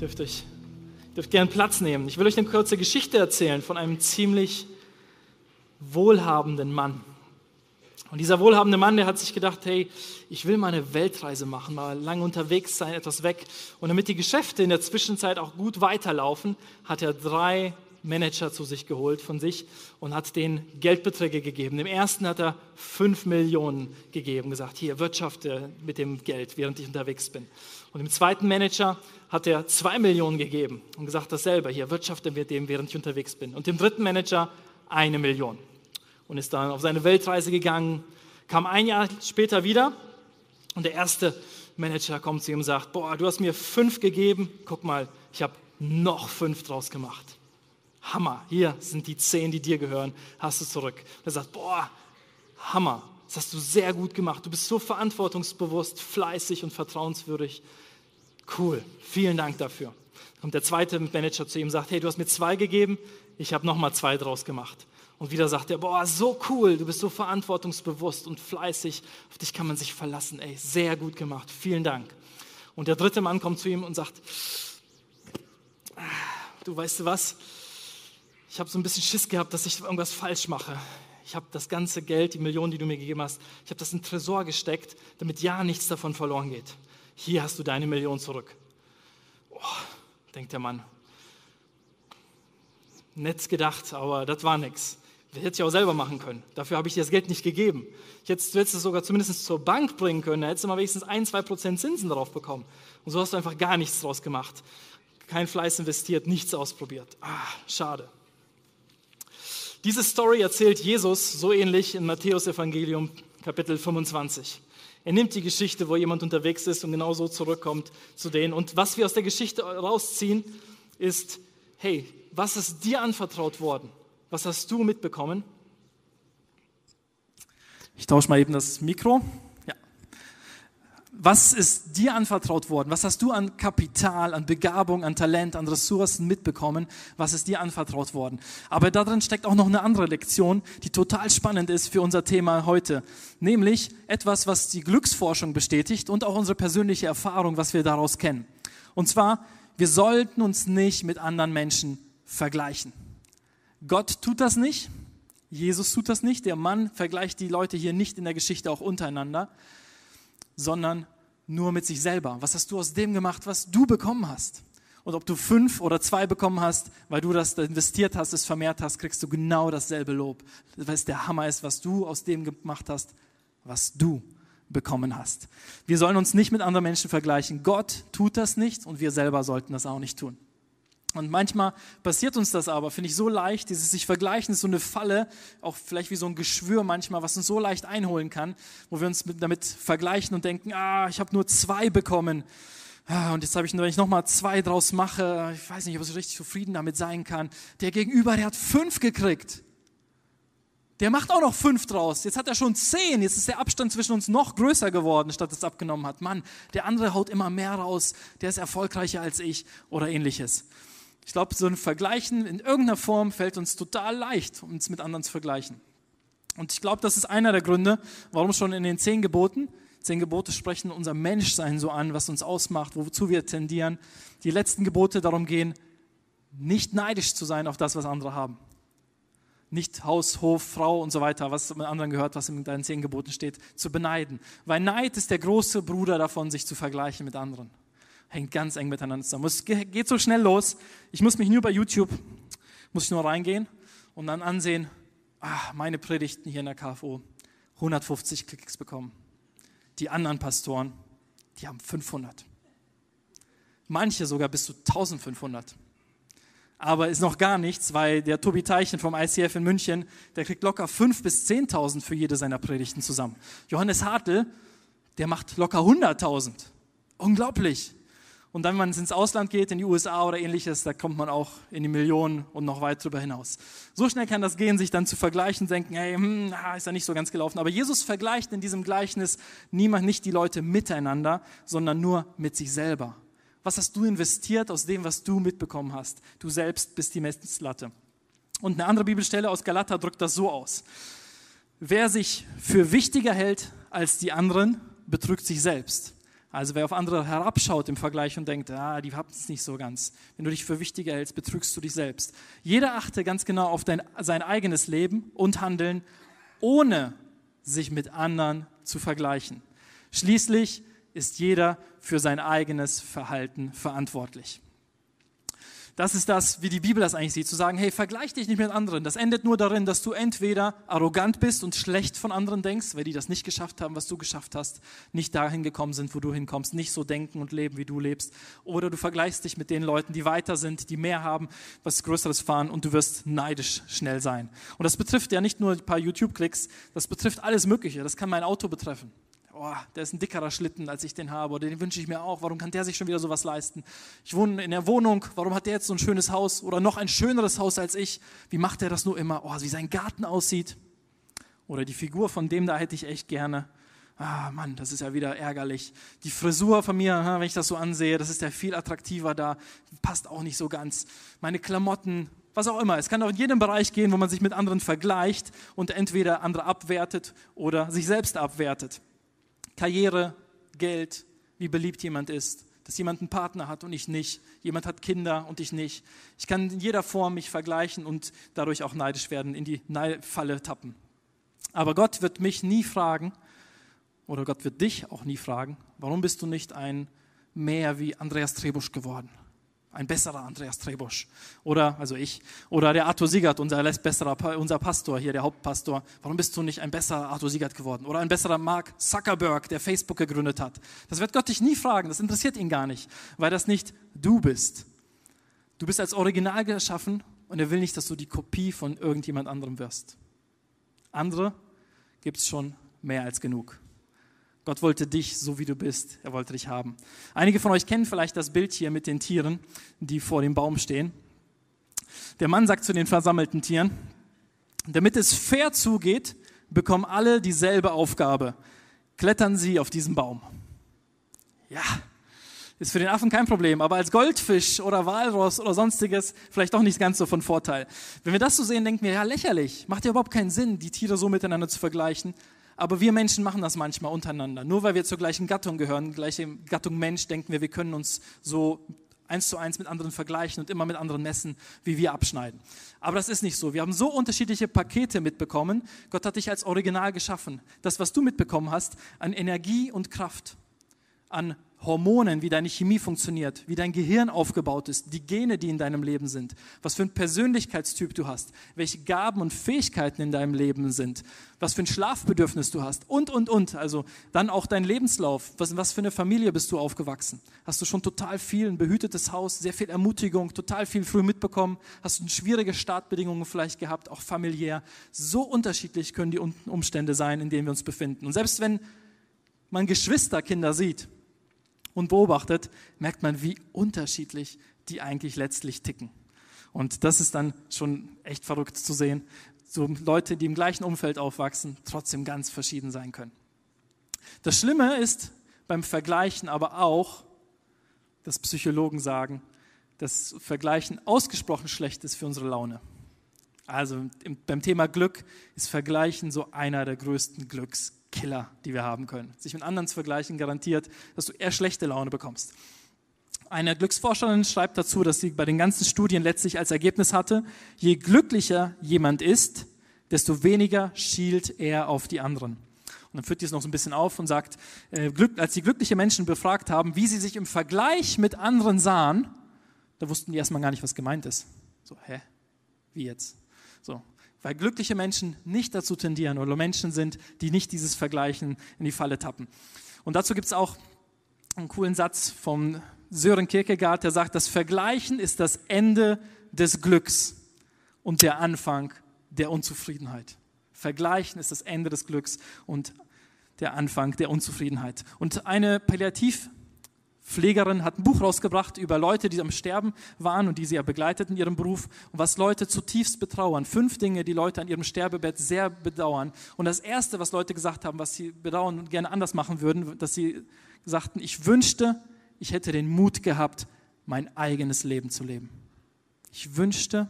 Dürft euch, dürft gern Platz nehmen. Ich will euch eine kurze Geschichte erzählen von einem ziemlich wohlhabenden Mann. Und dieser wohlhabende Mann, der hat sich gedacht, hey, ich will mal eine Weltreise machen, mal lange unterwegs sein, etwas weg. Und damit die Geschäfte in der Zwischenzeit auch gut weiterlaufen, hat er drei Manager zu sich geholt von sich und hat denen Geldbeträge gegeben. Dem ersten hat er fünf Millionen gegeben, gesagt, hier, wirtschafte mit dem Geld, während ich unterwegs bin. Und dem zweiten Manager hat er zwei Millionen gegeben und gesagt dasselbe, hier, wirtschafte mit dem, während ich unterwegs bin. Und dem dritten Manager eine Million und ist dann auf seine Weltreise gegangen, kam ein Jahr später wieder und der erste Manager kommt zu ihm und sagt, boah, du hast mir fünf gegeben, guck mal, ich habe noch fünf draus gemacht. Hammer, hier sind die zehn, die dir gehören, hast du zurück. Er sagt, boah, Hammer, das hast du sehr gut gemacht, du bist so verantwortungsbewusst, fleißig und vertrauenswürdig. Cool, vielen Dank dafür. Kommt der zweite Manager zu ihm und sagt, hey, du hast mir zwei gegeben, ich habe nochmal zwei draus gemacht. Und wieder sagt er, boah, so cool, du bist so verantwortungsbewusst und fleißig, auf dich kann man sich verlassen, ey, sehr gut gemacht, vielen Dank. Und der dritte Mann kommt zu ihm und sagt, du weißt du was, ich habe so ein bisschen Schiss gehabt, dass ich irgendwas falsch mache. Ich habe das ganze Geld, die Millionen, die du mir gegeben hast, ich habe das in den Tresor gesteckt, damit ja nichts davon verloren geht. Hier hast du deine Million zurück. Oh, denkt der Mann. Nett gedacht, aber das war nichts. Das hätte ich auch selber machen können. Dafür habe ich dir das Geld nicht gegeben. Ich hätte, du hättest es sogar zumindest zur Bank bringen können. Da hättest du mal wenigstens ein, zwei Prozent Zinsen darauf bekommen. Und so hast du einfach gar nichts draus gemacht. Kein Fleiß investiert, nichts ausprobiert. Ah, schade. Diese Story erzählt Jesus so ähnlich in Matthäus Evangelium Kapitel 25. Er nimmt die Geschichte, wo jemand unterwegs ist und genau so zurückkommt zu denen. Und was wir aus der Geschichte rausziehen, ist, hey, was ist dir anvertraut worden? Was hast du mitbekommen? Ich tausche mal eben das Mikro. Was ist dir anvertraut worden? Was hast du an Kapital, an Begabung, an Talent, an Ressourcen mitbekommen? Was ist dir anvertraut worden? Aber darin steckt auch noch eine andere Lektion, die total spannend ist für unser Thema heute. Nämlich etwas, was die Glücksforschung bestätigt und auch unsere persönliche Erfahrung, was wir daraus kennen. Und zwar, wir sollten uns nicht mit anderen Menschen vergleichen. Gott tut das nicht, Jesus tut das nicht, der Mann vergleicht die Leute hier nicht in der Geschichte auch untereinander, sondern nur mit sich selber. Was hast du aus dem gemacht, was du bekommen hast? Und ob du fünf oder zwei bekommen hast, weil du das investiert hast, es vermehrt hast, kriegst du genau dasselbe Lob. Weil es der Hammer ist, was du aus dem gemacht hast, was du bekommen hast. Wir sollen uns nicht mit anderen Menschen vergleichen. Gott tut das nicht und wir selber sollten das auch nicht tun. Und manchmal passiert uns das aber, finde ich, so leicht, dieses sich vergleichen ist so eine Falle, auch vielleicht wie so ein Geschwür manchmal, was uns so leicht einholen kann, wo wir uns damit vergleichen und denken, ah, ich habe nur zwei bekommen. Ah, und jetzt habe ich, wenn ich nochmal zwei draus mache, ich weiß nicht, ob ich richtig zufrieden damit sein kann. Der Gegenüber, der hat fünf gekriegt. Der macht auch noch fünf draus. Jetzt hat er schon zehn. Jetzt ist der Abstand zwischen uns noch größer geworden, statt es abgenommen hat. Mann, der andere haut immer mehr raus. Der ist erfolgreicher als ich oder ähnliches. Ich glaube, so ein Vergleichen in irgendeiner Form fällt uns total leicht, uns mit anderen zu vergleichen. Und ich glaube, das ist einer der Gründe, warum schon in den zehn Geboten, zehn Gebote sprechen unser Menschsein so an, was uns ausmacht, wozu wir tendieren. Die letzten Gebote darum gehen, nicht neidisch zu sein auf das, was andere haben. Nicht Haus, Hof, Frau und so weiter, was mit anderen gehört, was in deinen zehn Geboten steht, zu beneiden. Weil Neid ist der große Bruder davon, sich zu vergleichen mit anderen hängt ganz eng miteinander zusammen. Es geht so schnell los. Ich muss mich nur bei YouTube, muss ich nur reingehen und dann ansehen, ah, meine Predigten hier in der KFO, 150 Klicks bekommen. Die anderen Pastoren, die haben 500. Manche sogar bis zu 1500. Aber ist noch gar nichts, weil der Tobi Teichen vom ICF in München, der kriegt locker 5.000 bis 10.000 für jede seiner Predigten zusammen. Johannes Hartl, der macht locker 100.000. Unglaublich. Und dann, wenn man ins Ausland geht, in die USA oder ähnliches, da kommt man auch in die Millionen und noch weit darüber hinaus. So schnell kann das gehen, sich dann zu vergleichen, denken, hey, hm, ist ja nicht so ganz gelaufen. Aber Jesus vergleicht in diesem Gleichnis niemand, nicht die Leute miteinander, sondern nur mit sich selber. Was hast du investiert aus dem, was du mitbekommen hast? Du selbst bist die Messlatte. Und eine andere Bibelstelle aus Galater drückt das so aus. Wer sich für wichtiger hält als die anderen, betrügt sich selbst. Also wer auf andere herabschaut im Vergleich und denkt, ah, die haben es nicht so ganz. Wenn du dich für wichtiger hältst, betrügst du dich selbst. Jeder achte ganz genau auf dein, sein eigenes Leben und Handeln, ohne sich mit anderen zu vergleichen. Schließlich ist jeder für sein eigenes Verhalten verantwortlich. Das ist das, wie die Bibel das eigentlich sieht, zu sagen, hey, vergleich dich nicht mit anderen. Das endet nur darin, dass du entweder arrogant bist und schlecht von anderen denkst, weil die das nicht geschafft haben, was du geschafft hast, nicht dahin gekommen sind, wo du hinkommst, nicht so denken und leben, wie du lebst. Oder du vergleichst dich mit den Leuten, die weiter sind, die mehr haben, was Größeres fahren und du wirst neidisch schnell sein. Und das betrifft ja nicht nur ein paar YouTube-Klicks, das betrifft alles Mögliche. Das kann mein Auto betreffen oh, der ist ein dickerer Schlitten, als ich den habe, oder den wünsche ich mir auch, warum kann der sich schon wieder sowas leisten? Ich wohne in der Wohnung, warum hat der jetzt so ein schönes Haus oder noch ein schöneres Haus als ich? Wie macht der das nur immer? Oh, wie sein Garten aussieht. Oder die Figur von dem da hätte ich echt gerne. Ah, Mann, das ist ja wieder ärgerlich. Die Frisur von mir, wenn ich das so ansehe, das ist ja viel attraktiver da, passt auch nicht so ganz. Meine Klamotten, was auch immer. Es kann auch in jedem Bereich gehen, wo man sich mit anderen vergleicht und entweder andere abwertet oder sich selbst abwertet. Karriere, Geld, wie beliebt jemand ist, dass jemand einen Partner hat und ich nicht, jemand hat Kinder und ich nicht. Ich kann in jeder Form mich vergleichen und dadurch auch neidisch werden, in die Falle tappen. Aber Gott wird mich nie fragen, oder Gott wird dich auch nie fragen, warum bist du nicht ein mehr wie Andreas Trebusch geworden? Ein besserer Andreas Trebusch oder also ich oder der Arthur Siegert, unser besserer unser Pastor hier, der Hauptpastor. Warum bist du nicht ein besserer Arthur Siegert geworden oder ein besserer Mark Zuckerberg, der Facebook gegründet hat? Das wird Gott dich nie fragen, das interessiert ihn gar nicht, weil das nicht du bist. Du bist als Original geschaffen und er will nicht, dass du die Kopie von irgendjemand anderem wirst. Andere gibt es schon mehr als genug. Gott wollte dich so, wie du bist. Er wollte dich haben. Einige von euch kennen vielleicht das Bild hier mit den Tieren, die vor dem Baum stehen. Der Mann sagt zu den versammelten Tieren, damit es fair zugeht, bekommen alle dieselbe Aufgabe. Klettern sie auf diesen Baum. Ja, ist für den Affen kein Problem, aber als Goldfisch oder Walross oder sonstiges vielleicht doch nicht ganz so von Vorteil. Wenn wir das so sehen, denken wir, ja, lächerlich. Macht ja überhaupt keinen Sinn, die Tiere so miteinander zu vergleichen. Aber wir Menschen machen das manchmal untereinander. Nur weil wir zur gleichen Gattung gehören, gleiche Gattung Mensch, denken wir, wir können uns so eins zu eins mit anderen vergleichen und immer mit anderen messen, wie wir abschneiden. Aber das ist nicht so. Wir haben so unterschiedliche Pakete mitbekommen. Gott hat dich als Original geschaffen. Das, was du mitbekommen hast, an Energie und Kraft, an Hormonen, wie deine Chemie funktioniert, wie dein Gehirn aufgebaut ist, die Gene, die in deinem Leben sind, was für ein Persönlichkeitstyp du hast, welche Gaben und Fähigkeiten in deinem Leben sind, was für ein Schlafbedürfnis du hast und, und, und. Also dann auch dein Lebenslauf. Was, was für eine Familie bist du aufgewachsen? Hast du schon total viel, ein behütetes Haus, sehr viel Ermutigung, total viel früh mitbekommen? Hast du schwierige Startbedingungen vielleicht gehabt, auch familiär? So unterschiedlich können die Umstände sein, in denen wir uns befinden. Und selbst wenn man Geschwisterkinder sieht, und beobachtet, merkt man, wie unterschiedlich die eigentlich letztlich ticken. Und das ist dann schon echt verrückt zu sehen. So Leute, die im gleichen Umfeld aufwachsen, trotzdem ganz verschieden sein können. Das Schlimme ist beim Vergleichen aber auch, dass Psychologen sagen, dass Vergleichen ausgesprochen schlecht ist für unsere Laune. Also beim Thema Glück ist Vergleichen so einer der größten Glücks, Killer, die wir haben können. Sich mit anderen zu vergleichen garantiert, dass du eher schlechte Laune bekommst. Eine Glücksforscherin schreibt dazu, dass sie bei den ganzen Studien letztlich als Ergebnis hatte, je glücklicher jemand ist, desto weniger schielt er auf die anderen. Und dann führt die es noch so ein bisschen auf und sagt, äh, als die glückliche Menschen befragt haben, wie sie sich im Vergleich mit anderen sahen, da wussten die erstmal gar nicht, was gemeint ist. So, hä? Wie jetzt? So, weil glückliche Menschen nicht dazu tendieren oder Menschen sind, die nicht dieses Vergleichen in die Falle tappen. Und dazu gibt es auch einen coolen Satz vom Sören Kierkegaard, der sagt, das Vergleichen ist das Ende des Glücks und der Anfang der Unzufriedenheit. Vergleichen ist das Ende des Glücks und der Anfang der Unzufriedenheit. Und eine Palliativ- Pflegerin hat ein Buch rausgebracht über Leute, die am Sterben waren und die sie ja begleitet in ihrem Beruf und was Leute zutiefst betrauern. Fünf Dinge, die Leute an ihrem Sterbebett sehr bedauern. Und das Erste, was Leute gesagt haben, was sie bedauern und gerne anders machen würden, dass sie sagten, ich wünschte, ich hätte den Mut gehabt, mein eigenes Leben zu leben. Ich wünschte,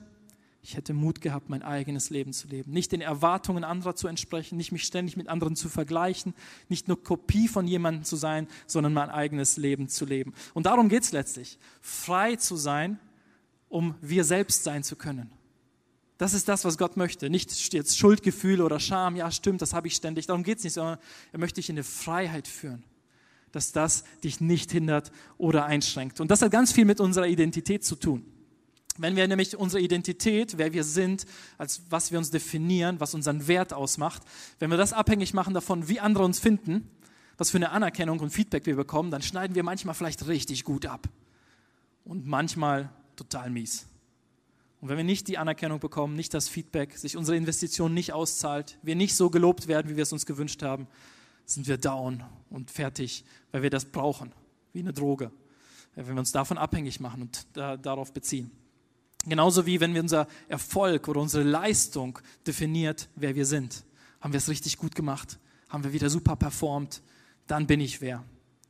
Ich hätte Mut gehabt, mein eigenes Leben zu leben. Nicht den Erwartungen anderer zu entsprechen, nicht mich ständig mit anderen zu vergleichen, nicht nur Kopie von jemandem zu sein, sondern mein eigenes Leben zu leben. Und darum geht es letztlich. Frei zu sein, um wir selbst sein zu können. Das ist das, was Gott möchte. Nicht jetzt Schuldgefühle oder Scham, ja stimmt, das habe ich ständig. Darum geht es nicht, sondern er möchte dich in eine Freiheit führen, dass das dich nicht hindert oder einschränkt. Und das hat ganz viel mit unserer Identität zu tun. Wenn wir nämlich unsere Identität, wer wir sind, als was wir uns definieren, was unseren Wert ausmacht, wenn wir das abhängig machen davon, wie andere uns finden, was für eine Anerkennung und Feedback wir bekommen, dann schneiden wir manchmal vielleicht richtig gut ab und manchmal total mies. Und wenn wir nicht die Anerkennung bekommen, nicht das Feedback, sich unsere Investition nicht auszahlt, wir nicht so gelobt werden, wie wir es uns gewünscht haben, sind wir down und fertig, weil wir das brauchen, wie eine Droge, wenn wir uns davon abhängig machen und da, darauf beziehen. Genauso wie wenn wir unser Erfolg oder unsere Leistung definiert, wer wir sind. Haben wir es richtig gut gemacht? Haben wir wieder super performt? Dann bin ich wer.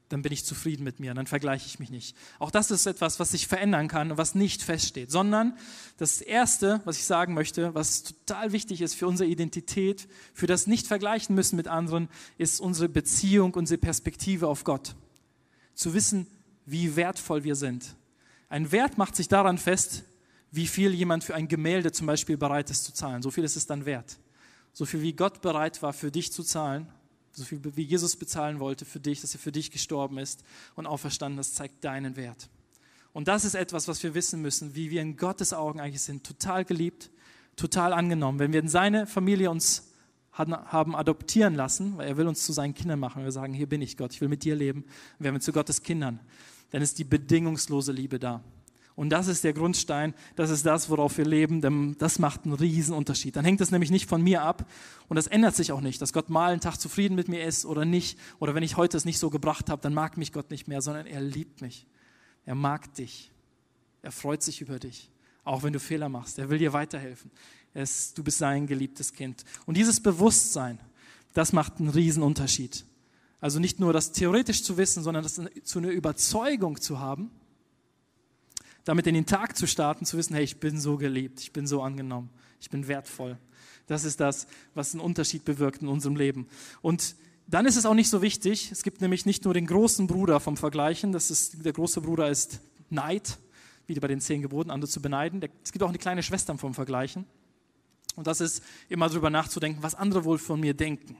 Dann bin ich zufrieden mit mir, dann vergleiche ich mich nicht. Auch das ist etwas, was sich verändern kann und was nicht feststeht, sondern das Erste, was ich sagen möchte, was total wichtig ist für unsere Identität, für das Nicht-Vergleichen müssen mit anderen, ist unsere Beziehung, unsere Perspektive auf Gott. Zu wissen, wie wertvoll wir sind. Ein Wert macht sich daran fest, wie viel jemand für ein Gemälde zum Beispiel bereit ist zu zahlen. So viel ist es dann wert. So viel wie Gott bereit war für dich zu zahlen, so viel wie Jesus bezahlen wollte für dich, dass er für dich gestorben ist und auferstanden, das zeigt deinen Wert. Und das ist etwas, was wir wissen müssen, wie wir in Gottes Augen eigentlich sind. Total geliebt, total angenommen. Wenn wir in seine Familie uns haben adoptieren lassen, weil er will uns zu seinen Kindern machen. Wir sagen, hier bin ich Gott, ich will mit dir leben. Wir werden zu Gottes Kindern. Dann ist die bedingungslose Liebe da. Und das ist der Grundstein, das ist das, worauf wir leben, denn das macht einen riesen Unterschied. Dann hängt es nämlich nicht von mir ab und das ändert sich auch nicht, dass Gott mal einen Tag zufrieden mit mir ist oder nicht. Oder wenn ich heute es nicht so gebracht habe, dann mag mich Gott nicht mehr, sondern er liebt mich. Er mag dich. Er freut sich über dich, auch wenn du Fehler machst. Er will dir weiterhelfen. Ist, du bist sein geliebtes Kind. Und dieses Bewusstsein, das macht einen riesen Unterschied. Also nicht nur das theoretisch zu wissen, sondern das zu einer Überzeugung zu haben, damit in den Tag zu starten, zu wissen, hey, ich bin so geliebt, ich bin so angenommen, ich bin wertvoll. Das ist das, was einen Unterschied bewirkt in unserem Leben. Und dann ist es auch nicht so wichtig, es gibt nämlich nicht nur den großen Bruder vom Vergleichen, das ist, der große Bruder ist Neid, wie bei den zehn Geboten, andere zu beneiden. Es gibt auch eine kleine Schwester vom Vergleichen. Und das ist immer darüber nachzudenken, was andere wohl von mir denken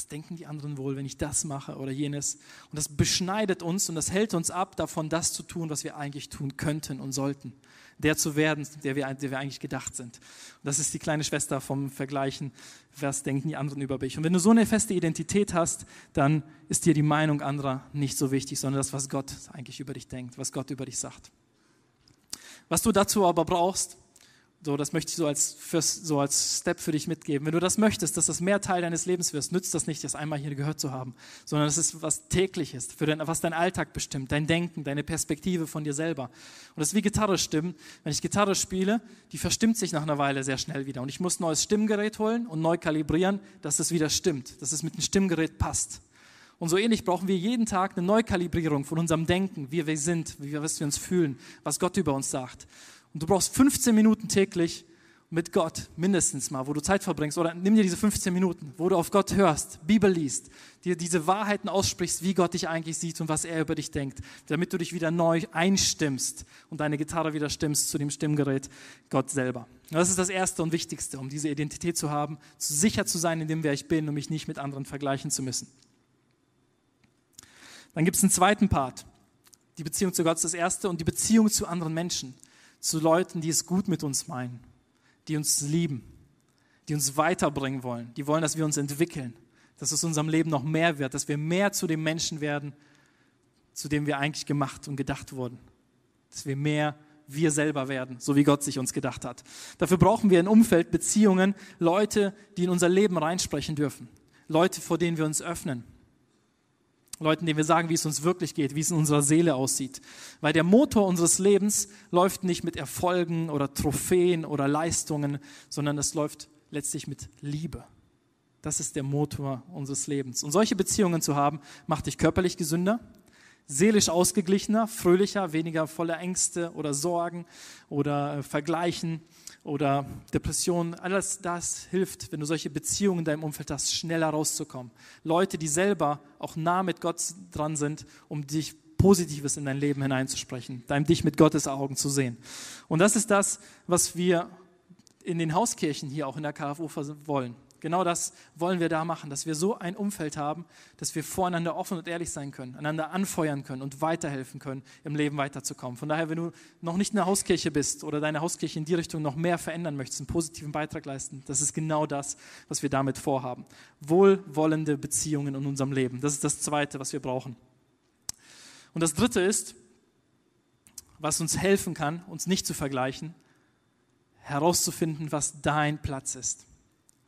was denken die anderen wohl, wenn ich das mache oder jenes? Und das beschneidet uns und das hält uns ab, davon das zu tun, was wir eigentlich tun könnten und sollten. Der zu werden, der wir, der wir eigentlich gedacht sind. Und das ist die kleine Schwester vom Vergleichen, was denken die anderen über mich. Und wenn du so eine feste Identität hast, dann ist dir die Meinung anderer nicht so wichtig, sondern das, was Gott eigentlich über dich denkt, was Gott über dich sagt. Was du dazu aber brauchst, so, das möchte ich so als, fürs, so als Step für dich mitgeben. Wenn du das möchtest, dass das mehr Teil deines Lebens wirst, nützt das nicht, das einmal hier gehört zu haben, sondern das ist was tägliches, für dein, was dein Alltag bestimmt, dein Denken, deine Perspektive von dir selber. Und das ist wie Gitarre stimmen. Wenn ich Gitarre spiele, die verstimmt sich nach einer Weile sehr schnell wieder. Und ich muss ein neues Stimmgerät holen und neu kalibrieren, dass es wieder stimmt, dass es mit dem Stimmgerät passt. Und so ähnlich brauchen wir jeden Tag eine Neukalibrierung von unserem Denken, wie wir sind, wie wir, was wir uns fühlen, was Gott über uns sagt. Und du brauchst 15 Minuten täglich mit Gott, mindestens mal, wo du Zeit verbringst. Oder nimm dir diese 15 Minuten, wo du auf Gott hörst, Bibel liest, dir diese Wahrheiten aussprichst, wie Gott dich eigentlich sieht und was er über dich denkt, damit du dich wieder neu einstimmst und deine Gitarre wieder stimmst zu dem Stimmgerät Gott selber. das ist das Erste und Wichtigste, um diese Identität zu haben, sicher zu sein in dem, wer ich bin und mich nicht mit anderen vergleichen zu müssen. Dann gibt es einen zweiten Part. Die Beziehung zu Gott ist das Erste und die Beziehung zu anderen Menschen zu Leuten, die es gut mit uns meinen, die uns lieben, die uns weiterbringen wollen, die wollen, dass wir uns entwickeln, dass es unserem Leben noch mehr wird, dass wir mehr zu dem Menschen werden, zu dem wir eigentlich gemacht und gedacht wurden, dass wir mehr wir selber werden, so wie Gott sich uns gedacht hat. Dafür brauchen wir ein Umfeld, Beziehungen, Leute, die in unser Leben reinsprechen dürfen, Leute, vor denen wir uns öffnen, Leuten, denen wir sagen, wie es uns wirklich geht, wie es in unserer Seele aussieht. Weil der Motor unseres Lebens läuft nicht mit Erfolgen oder Trophäen oder Leistungen, sondern es läuft letztlich mit Liebe. Das ist der Motor unseres Lebens. Und solche Beziehungen zu haben, macht dich körperlich gesünder, seelisch ausgeglichener, fröhlicher, weniger voller Ängste oder Sorgen oder äh, Vergleichen oder Depressionen. Alles das hilft, wenn du solche Beziehungen in deinem Umfeld hast, schneller rauszukommen. Leute, die selber auch nah mit Gott dran sind, um dich Positives in dein Leben hineinzusprechen, dein dich mit Gottes Augen zu sehen. Und das ist das, was wir in den Hauskirchen hier auch in der KFU wollen. Genau das wollen wir da machen, dass wir so ein Umfeld haben, dass wir voreinander offen und ehrlich sein können, einander anfeuern können und weiterhelfen können, im Leben weiterzukommen. Von daher, wenn du noch nicht in der Hauskirche bist oder deine Hauskirche in die Richtung noch mehr verändern möchtest, einen positiven Beitrag leisten, das ist genau das, was wir damit vorhaben. Wohlwollende Beziehungen in unserem Leben. Das ist das Zweite, was wir brauchen. Und das Dritte ist, was uns helfen kann, uns nicht zu vergleichen, herauszufinden, was dein Platz ist.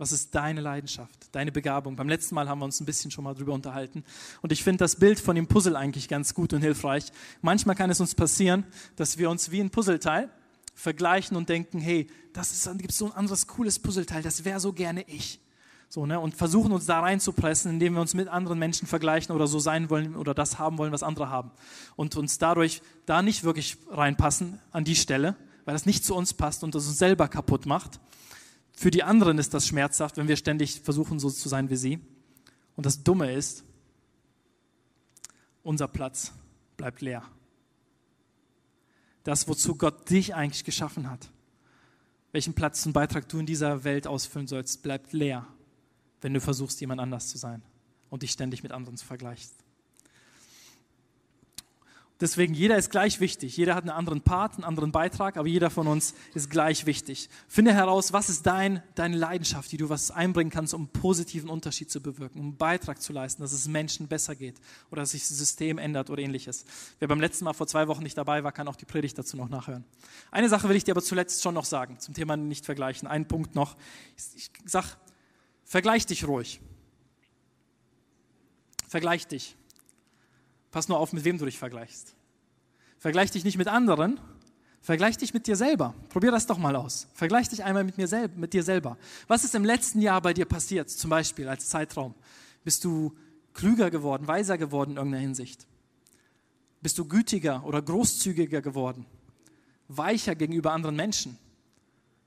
Was ist deine Leidenschaft, deine Begabung? Beim letzten Mal haben wir uns ein bisschen schon mal drüber unterhalten. Und ich finde das Bild von dem Puzzle eigentlich ganz gut und hilfreich. Manchmal kann es uns passieren, dass wir uns wie ein Puzzleteil vergleichen und denken, hey, das ist, gibt so ein anderes cooles Puzzleteil, das wäre so gerne ich. So, ne? Und versuchen uns da reinzupressen, indem wir uns mit anderen Menschen vergleichen oder so sein wollen oder das haben wollen, was andere haben. Und uns dadurch da nicht wirklich reinpassen an die Stelle, weil das nicht zu uns passt und das uns selber kaputt macht. Für die anderen ist das schmerzhaft, wenn wir ständig versuchen, so zu sein wie sie. Und das Dumme ist, unser Platz bleibt leer. Das, wozu Gott dich eigentlich geschaffen hat, welchen Platz und Beitrag du in dieser Welt ausfüllen sollst, bleibt leer, wenn du versuchst, jemand anders zu sein und dich ständig mit anderen zu vergleichst. Deswegen, jeder ist gleich wichtig. Jeder hat einen anderen Part, einen anderen Beitrag, aber jeder von uns ist gleich wichtig. Finde heraus, was ist dein, deine Leidenschaft, die du was einbringen kannst, um einen positiven Unterschied zu bewirken, um einen Beitrag zu leisten, dass es Menschen besser geht oder dass sich das System ändert oder ähnliches. Wer beim letzten Mal vor zwei Wochen nicht dabei war, kann auch die Predigt dazu noch nachhören. Eine Sache will ich dir aber zuletzt schon noch sagen, zum Thema nicht vergleichen. Ein Punkt noch. Ich sag, vergleich dich ruhig. Vergleich dich. Pass nur auf, mit wem du dich vergleichst. Vergleich dich nicht mit anderen, vergleich dich mit dir selber. Probier das doch mal aus. Vergleich dich einmal mit, mir sel mit dir selber. Was ist im letzten Jahr bei dir passiert, zum Beispiel als Zeitraum? Bist du klüger geworden, weiser geworden in irgendeiner Hinsicht? Bist du gütiger oder großzügiger geworden? Weicher gegenüber anderen Menschen?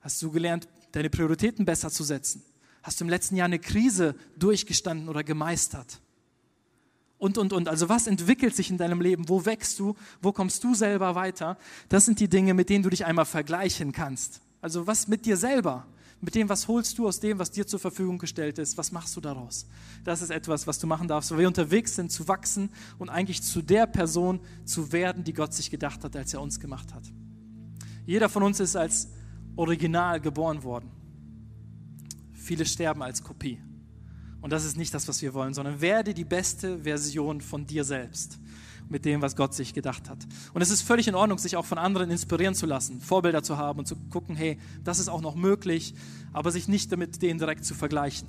Hast du gelernt, deine Prioritäten besser zu setzen? Hast du im letzten Jahr eine Krise durchgestanden oder gemeistert? Und, und, und. Also was entwickelt sich in deinem Leben? Wo wächst du? Wo kommst du selber weiter? Das sind die Dinge, mit denen du dich einmal vergleichen kannst. Also was mit dir selber? Mit dem, was holst du aus dem, was dir zur Verfügung gestellt ist? Was machst du daraus? Das ist etwas, was du machen darfst, weil wir unterwegs sind, zu wachsen und eigentlich zu der Person zu werden, die Gott sich gedacht hat, als er uns gemacht hat. Jeder von uns ist als Original geboren worden. Viele sterben als Kopie. Und das ist nicht das, was wir wollen, sondern werde die beste Version von dir selbst mit dem, was Gott sich gedacht hat. Und es ist völlig in Ordnung, sich auch von anderen inspirieren zu lassen, Vorbilder zu haben und zu gucken, hey, das ist auch noch möglich, aber sich nicht damit denen direkt zu vergleichen.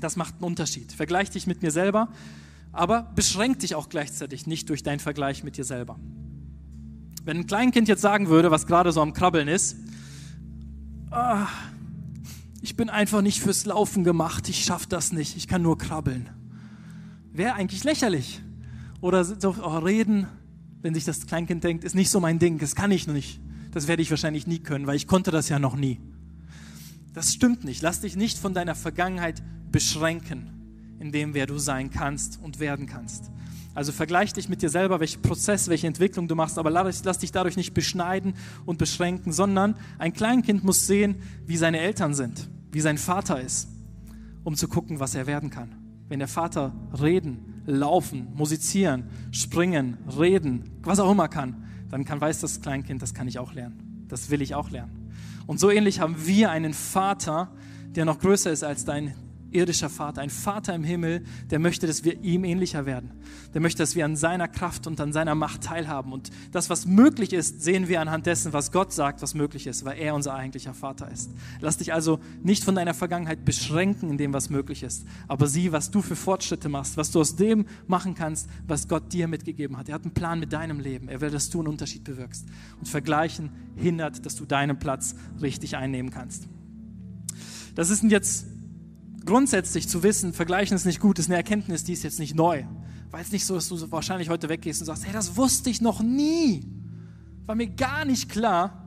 Das macht einen Unterschied. Vergleich dich mit mir selber, aber beschränk dich auch gleichzeitig nicht durch deinen Vergleich mit dir selber. Wenn ein Kleinkind jetzt sagen würde, was gerade so am Krabbeln ist, ah, ich bin einfach nicht fürs Laufen gemacht, ich schaffe das nicht, ich kann nur krabbeln. Wäre eigentlich lächerlich. Oder so oh, reden, wenn sich das Kleinkind denkt, ist nicht so mein Ding, das kann ich nicht. Das werde ich wahrscheinlich nie können, weil ich konnte das ja noch nie. Das stimmt nicht. Lass dich nicht von deiner Vergangenheit beschränken, in dem, wer du sein kannst und werden kannst. Also vergleich dich mit dir selber, welchen Prozess, welche Entwicklung du machst, aber lass dich dadurch nicht beschneiden und beschränken, sondern ein Kleinkind muss sehen, wie seine Eltern sind, wie sein Vater ist, um zu gucken, was er werden kann. Wenn der Vater reden, laufen, musizieren, springen, reden, was auch immer kann, dann kann, weiß das Kleinkind, das kann ich auch lernen. Das will ich auch lernen. Und so ähnlich haben wir einen Vater, der noch größer ist als dein irdischer Vater, ein Vater im Himmel, der möchte, dass wir ihm ähnlicher werden. Der möchte, dass wir an seiner Kraft und an seiner Macht teilhaben. Und das, was möglich ist, sehen wir anhand dessen, was Gott sagt, was möglich ist, weil er unser eigentlicher Vater ist. Lass dich also nicht von deiner Vergangenheit beschränken in dem, was möglich ist, aber sieh, was du für Fortschritte machst, was du aus dem machen kannst, was Gott dir mitgegeben hat. Er hat einen Plan mit deinem Leben. Er will, dass du einen Unterschied bewirkst. Und Vergleichen hindert, dass du deinen Platz richtig einnehmen kannst. Das sind jetzt grundsätzlich zu wissen, vergleichen ist nicht gut, ist eine Erkenntnis, die ist jetzt nicht neu. Weil es nicht so ist, dass du wahrscheinlich heute weggehst und sagst, hey, das wusste ich noch nie. War mir gar nicht klar.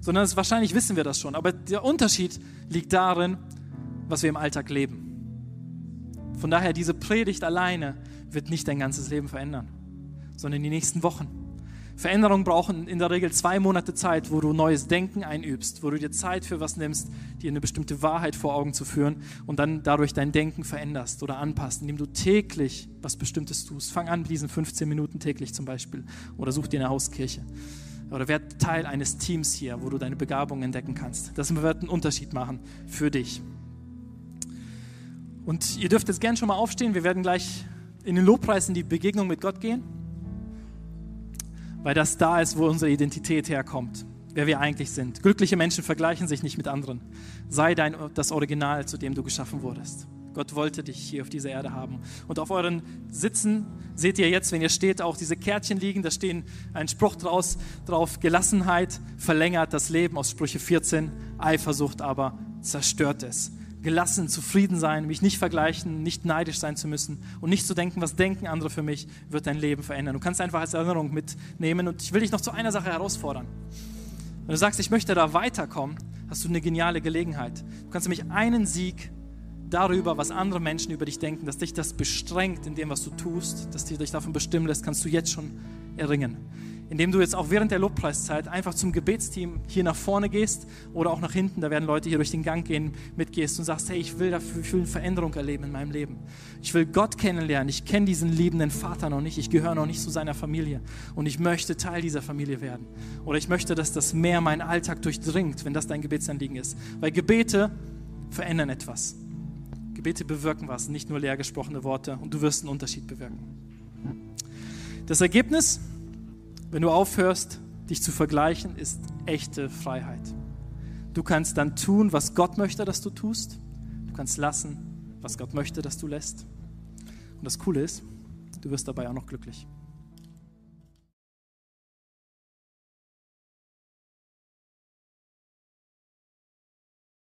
Sondern es, wahrscheinlich wissen wir das schon. Aber der Unterschied liegt darin, was wir im Alltag leben. Von daher, diese Predigt alleine wird nicht dein ganzes Leben verändern, sondern die nächsten Wochen. Veränderungen brauchen in der Regel zwei Monate Zeit, wo du neues Denken einübst, wo du dir Zeit für was nimmst, dir eine bestimmte Wahrheit vor Augen zu führen und dann dadurch dein Denken veränderst oder anpasst, indem du täglich was Bestimmtes tust. Fang an mit diesen 15 Minuten täglich zum Beispiel oder such dir eine Hauskirche oder werd Teil eines Teams hier, wo du deine Begabung entdecken kannst. Das wird einen Unterschied machen für dich. Und ihr dürft jetzt gern schon mal aufstehen. Wir werden gleich in den Lobpreis in die Begegnung mit Gott gehen, weil das da ist, wo unsere Identität herkommt, wer wir eigentlich sind. Glückliche Menschen vergleichen sich nicht mit anderen. Sei dein, das Original, zu dem du geschaffen wurdest. Gott wollte dich hier auf dieser Erde haben. Und auf euren Sitzen seht ihr jetzt, wenn ihr steht, auch diese Kärtchen liegen. Da stehen ein Spruch draus, drauf: Gelassenheit verlängert das Leben aus Sprüche 14, Eifersucht aber zerstört es gelassen, zufrieden sein, mich nicht vergleichen, nicht neidisch sein zu müssen und nicht zu denken, was denken andere für mich, wird dein Leben verändern. Du kannst einfach als Erinnerung mitnehmen und ich will dich noch zu einer Sache herausfordern. Wenn du sagst, ich möchte da weiterkommen, hast du eine geniale Gelegenheit. Du kannst nämlich einen Sieg darüber, was andere Menschen über dich denken, dass dich das bestrengt in dem, was du tust, dass dich davon bestimmen lässt, kannst du jetzt schon erringen indem du jetzt auch während der Lobpreiszeit einfach zum Gebetsteam hier nach vorne gehst oder auch nach hinten, da werden Leute hier durch den Gang gehen, mitgehst und sagst, hey, ich will dafür ich will eine Veränderung erleben in meinem Leben. Ich will Gott kennenlernen. Ich kenne diesen liebenden Vater noch nicht. Ich gehöre noch nicht zu seiner Familie und ich möchte Teil dieser Familie werden. Oder ich möchte, dass das mehr meinen Alltag durchdringt, wenn das dein Gebetsanliegen ist. Weil Gebete verändern etwas. Gebete bewirken was, nicht nur leer gesprochene Worte und du wirst einen Unterschied bewirken. Das Ergebnis wenn du aufhörst, dich zu vergleichen, ist echte Freiheit. Du kannst dann tun, was Gott möchte, dass du tust. Du kannst lassen, was Gott möchte, dass du lässt. Und das Coole ist, du wirst dabei auch noch glücklich.